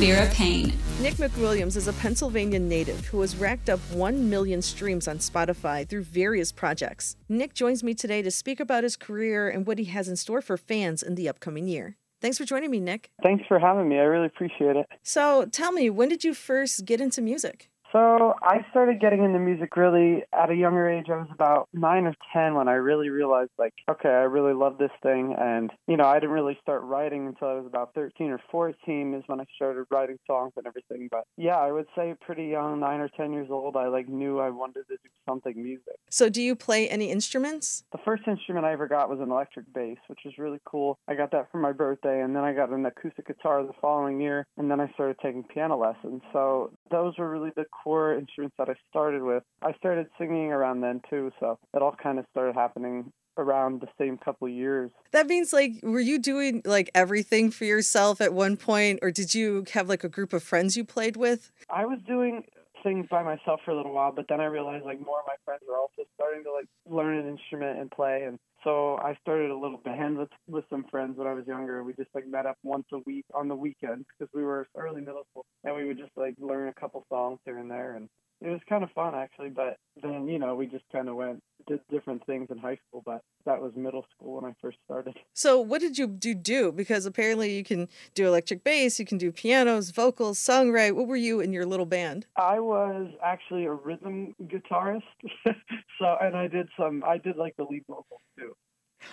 Vera Paine. Nick McWilliams is a Pennsylvania native who has racked up 1 million streams on Spotify through various projects. Nick joins me today to speak about his career and what he has in store for fans in the upcoming year. Thanks for joining me, Nick. Thanks for having me. I really appreciate it. So, tell me, when did you first get into music? So I started getting into music really at a younger age. I was about nine or ten when I really realized, like, okay, I really love this thing. And you know, I didn't really start writing until I was about thirteen or fourteen. Is when I started writing songs and everything. But yeah, I would say pretty young, nine or ten years old. I like knew I wanted to do something music. So, do you play any instruments? The first instrument I ever got was an electric bass, which was really cool. I got that for my birthday, and then I got an acoustic guitar the following year, and then I started taking piano lessons. So those were really the core instruments that I started with. I started singing around then too, so it all kind of started happening around the same couple of years. That means like were you doing like everything for yourself at one point or did you have like a group of friends you played with? I was doing things by myself for a little while, but then I realized like more of my friends were also starting to like learn an instrument and play and so I started a little band with with some friends when I was younger. We just like met up once a week on the weekend because we were early middle school, and we would just like learn a couple songs here and there, and it was kind of fun actually. But then you know we just kind of went did different things in high school, but that was middle school when I first started. So what did you do do? Because apparently you can do electric bass, you can do pianos, vocals, songwrite. What were you in your little band? I was actually a rhythm guitarist. so and I did some I did like the lead vocals too.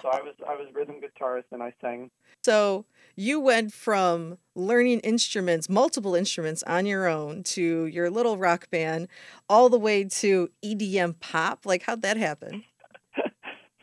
So I was I was rhythm guitarist and I sang. So you went from learning instruments, multiple instruments on your own to your little rock band all the way to EDM pop. Like how'd that happen?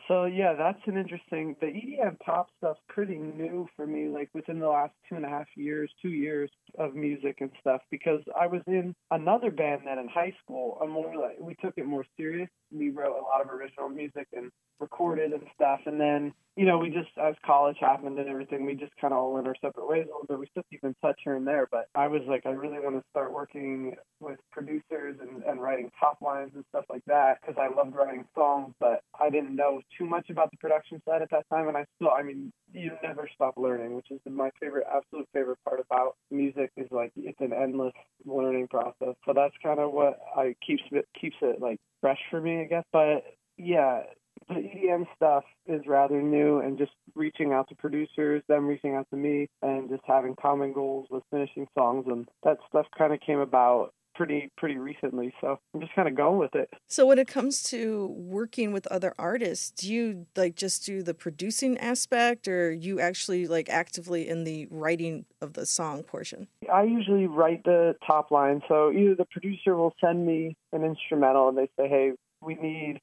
So yeah, that's an interesting. The EDM pop stuff's pretty new for me. Like within the last two and a half years, two years of music and stuff. Because I was in another band then in high school. I'm more like we took it more serious. We wrote a lot of original music and recorded and stuff. And then you know we just as college happened and everything, we just kind of all went our separate ways a little bit. We still keep in touch here and there. But I was like, I really want to start working with producers and, and writing top lines and stuff like that because I loved writing songs, but I didn't know too much about the production side at that time, and I still, I mean, you never stop learning, which is my favorite, absolute favorite part about music is like it's an endless learning process. So that's kind of what I keeps it keeps it like fresh for me, I guess. But yeah, the EDM stuff is rather new, and just reaching out to producers, them reaching out to me, and just having common goals with finishing songs, and that stuff kind of came about pretty pretty recently. So i'm just kind of going with it. So when it comes to working with other artists do you like just do the producing aspect or you actually like actively in the writing of the song portion? I usually write the top line. So either the producer will send me an instrumental and they say hey we need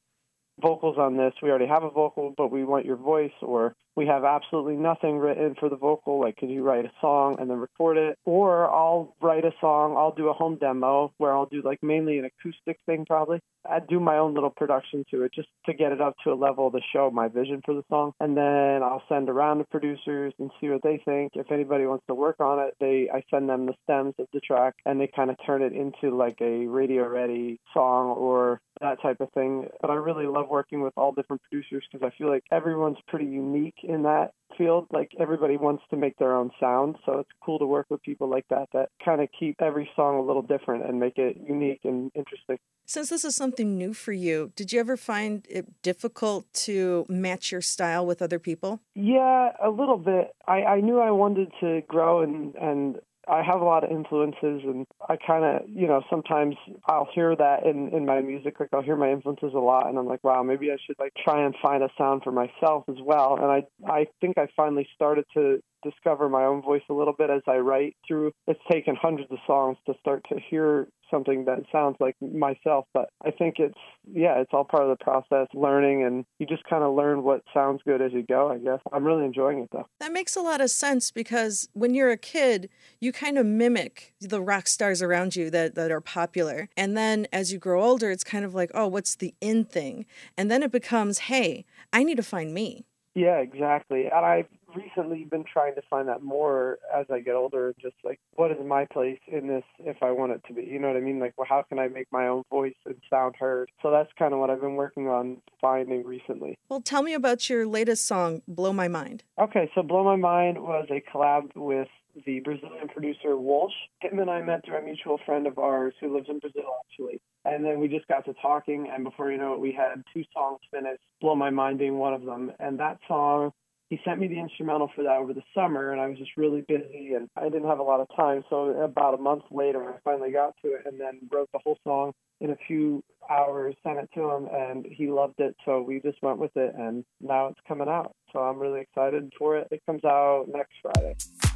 vocals on this. We already have a vocal, but we want your voice, or we have absolutely nothing written for the vocal. Like, could you write a song and then record it? Or I'll write a song, I'll do a home demo where I'll do like mainly an acoustic thing, probably. I'd do my own little production to it just to get it up to a level to show my vision for the song. And then I'll send around to producers and see what they think. If anybody wants to work on it, they I send them the stems of the track and they kind of turn it into like a radio ready song or that type of thing. But I really love working with all different producers because I feel like everyone's pretty unique in that field. Like everybody wants to make their own sound, so it's cool to work with people like that that kind of keep every song a little different and make it unique and interesting. Since this is something new for you, did you ever find it difficult to match your style with other people? Yeah, a little bit. I, I knew I wanted to grow and and I have a lot of influences, and I kind of, you know, sometimes I'll hear that in in my music. Like I'll hear my influences a lot, and I'm like, wow, maybe I should like try and find a sound for myself as well. And I I think I finally started to discover my own voice a little bit as I write through. It's taken hundreds of songs to start to hear something that sounds like myself, but I think it's yeah, it's all part of the process, learning, and you just kind of learn what sounds good as you go. I guess I'm really enjoying it though. That makes a lot of sense because when you're a kid, you kind of mimic the rock stars around you that that are popular, and then as you grow older, it's kind of like, oh, what's the in thing, and then it becomes, hey, I need to find me. Yeah, exactly. And I've recently been trying to find that more as I get older. Just like, what is my place in this if I want it to be? You know what I mean? Like, well, how can I make my own voice and sound heard? So that's kind of what I've been working on finding recently. Well, tell me about your latest song, Blow My Mind. Okay, so Blow My Mind was a collab with the Brazilian producer Wolsh. Him and I met through a mutual friend of ours who lives in Brazil, actually. And then we just got to talking, and before you know it, we had two songs finished, Blow My Mind being one of them. And that song, he sent me the instrumental for that over the summer, and I was just really busy, and I didn't have a lot of time. So about a month later, I finally got to it, and then wrote the whole song in a few hours, sent it to him, and he loved it. So we just went with it, and now it's coming out. So I'm really excited for it. It comes out next Friday.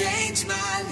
change my life.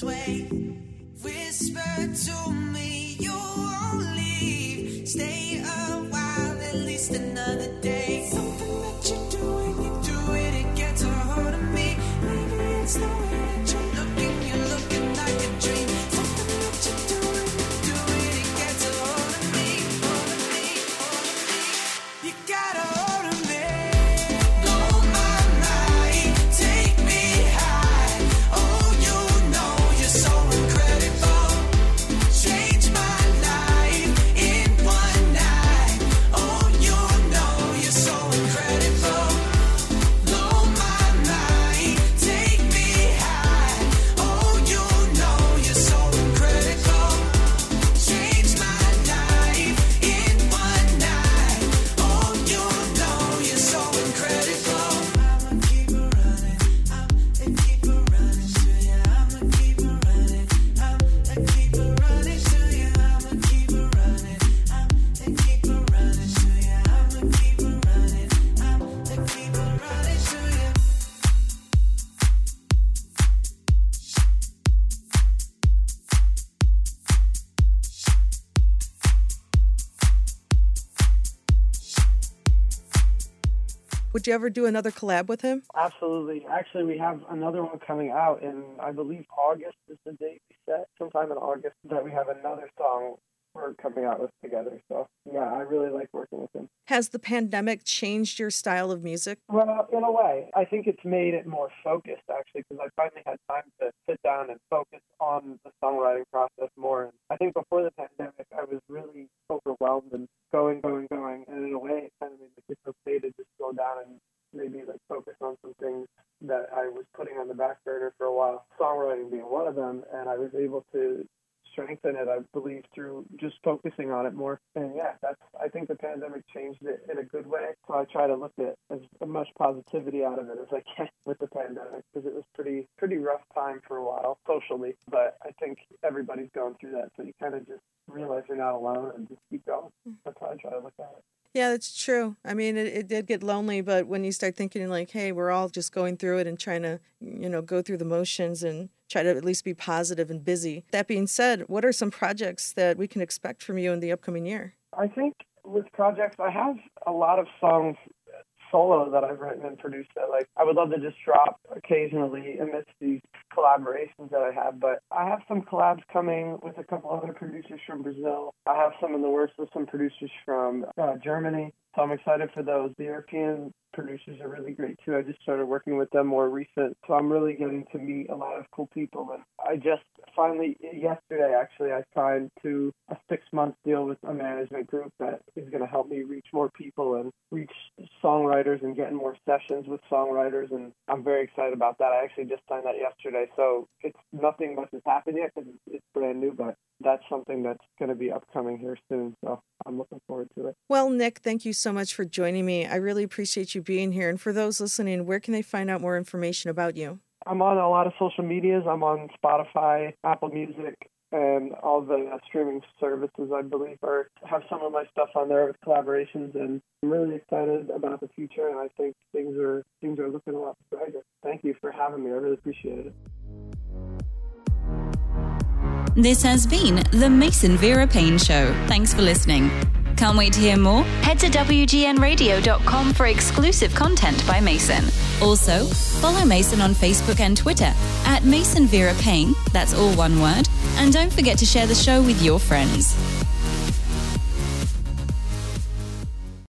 sway. Would you ever do another collab with him? Absolutely. Actually, we have another one coming out in, I believe, August is the date we set. Sometime in August that we have another song we're coming out with together. So, yeah, I really like working with him. Has the pandemic changed your style of music? Well, in a way, I think it's made it more focused, actually, because I finally had time to sit down and focus on the songwriting process more. And I think before the pandemic, I was really overwhelmed and going, going, going. And in a way, it kind of made me okay to go down and maybe like focus on some things that I was putting on the back burner for a while, songwriting being one of them. And I was able to strengthen it, I believe, through just focusing on it more. And yeah, that's I think the pandemic changed it in a good way. So I try to look at as much positivity out of it as I can with the pandemic because it was pretty pretty rough time for a while socially. But I think everybody's going through that, so you kind of just realize you're not alone and just keep going. That's how I try to look at it. Yeah, that's true. I mean, it, it did get lonely, but when you start thinking like, hey, we're all just going through it and trying to, you know, go through the motions and try to at least be positive and busy. That being said, what are some projects that we can expect from you in the upcoming year? I think with projects, I have a lot of songs solo that I've written and produced that like I would love to just drop occasionally amidst these collaborations that I have. But I have some collabs coming with a couple other producers from Brazil. I have some in the works with some producers from uh, Germany. So I'm excited for those. The European producers are really great too. I just started working with them more recent, so I'm really getting to meet a lot of cool people. And I just finally yesterday actually I signed to a six month deal with a management group that is going to help me reach more people and reach songwriters and getting more sessions with songwriters. And I'm very excited about that. I actually just signed that yesterday, so it's nothing much has happened yet because it's brand new, but that's something that's going to be upcoming here soon. So I'm looking forward to it. Well, Nick, thank you so much for joining me. I really appreciate you being here. And for those listening, where can they find out more information about you? I'm on a lot of social medias. I'm on Spotify, Apple Music, and all the streaming services, I believe, are have some of my stuff on there with collaborations. And I'm really excited about the future. And I think things are things are looking a lot brighter. Thank you for having me. I really appreciate it. This has been the Mason Vera Paine Show. Thanks for listening. Can't wait to hear more? Head to WGNradio.com for exclusive content by Mason. Also, follow Mason on Facebook and Twitter at Mason Vera Paine, that's all one word, and don't forget to share the show with your friends.